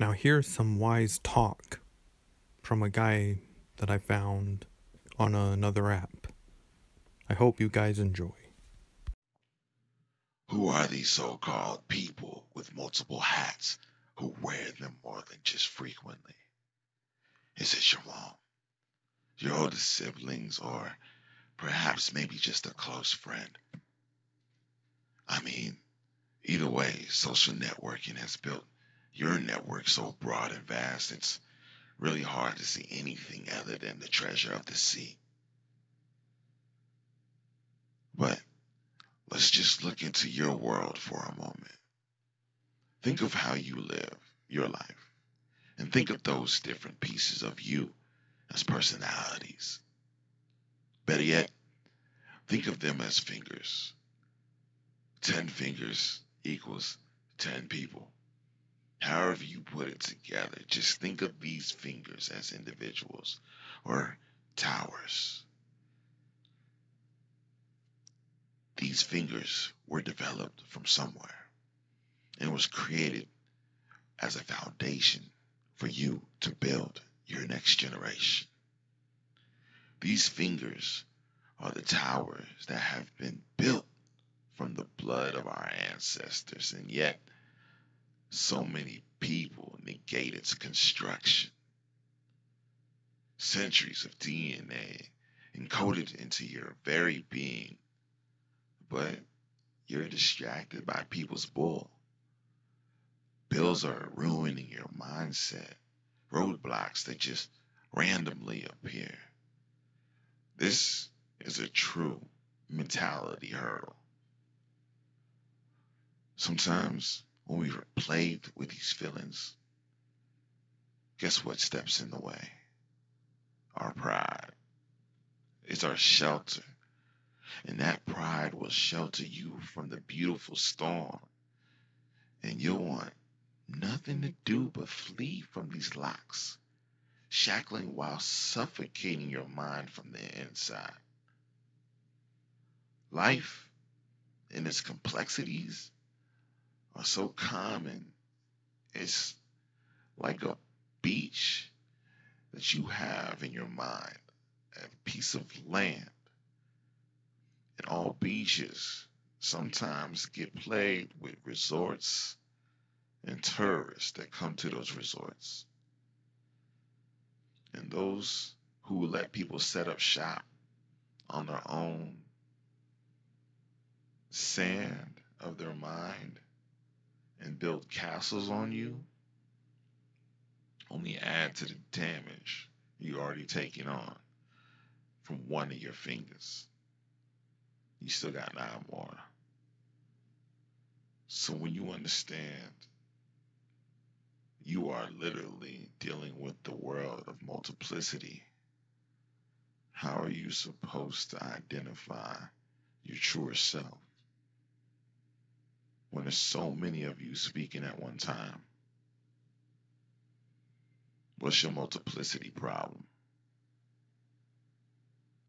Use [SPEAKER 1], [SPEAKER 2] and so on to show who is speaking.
[SPEAKER 1] Now, here's some wise talk from a guy that I found on another app. I hope you guys enjoy.
[SPEAKER 2] Who are these so called people with multiple hats who wear them more than just frequently? Is it your mom, your older siblings, or perhaps maybe just a close friend? I mean, either way, social networking has built your network so broad and vast, it's really hard to see anything other than the treasure of the sea. But let's just look into your world for a moment. Think of how you live your life, and think of those different pieces of you as personalities. Better yet, think of them as fingers 10 fingers equals 10 people. However, you put it together, just think of these fingers as individuals or towers. These fingers were developed from somewhere and was created as a foundation for you to build your next generation. These fingers are the towers that have been built from the blood of our ancestors, and yet so many people negate its construction. Centuries of DNA encoded into your very being, but you're distracted by people's bull. Bills are ruining your mindset, roadblocks that just randomly appear. This is a true mentality hurdle. Sometimes when we are plagued with these feelings, guess what steps in the way? Our pride. It's our shelter. And that pride will shelter you from the beautiful storm. And you'll want nothing to do but flee from these locks, shackling while suffocating your mind from the inside. Life and its complexities are so common. It's like a beach that you have in your mind, a piece of land. And all beaches sometimes get plagued with resorts and tourists that come to those resorts. And those who let people set up shop on their own sand of their mind and build castles on you only add to the damage you already taken on from one of your fingers. You still got nine more. So when you understand you are literally dealing with the world of multiplicity, how are you supposed to identify your truer self? When there's so many of you speaking at one time? What's your multiplicity problem?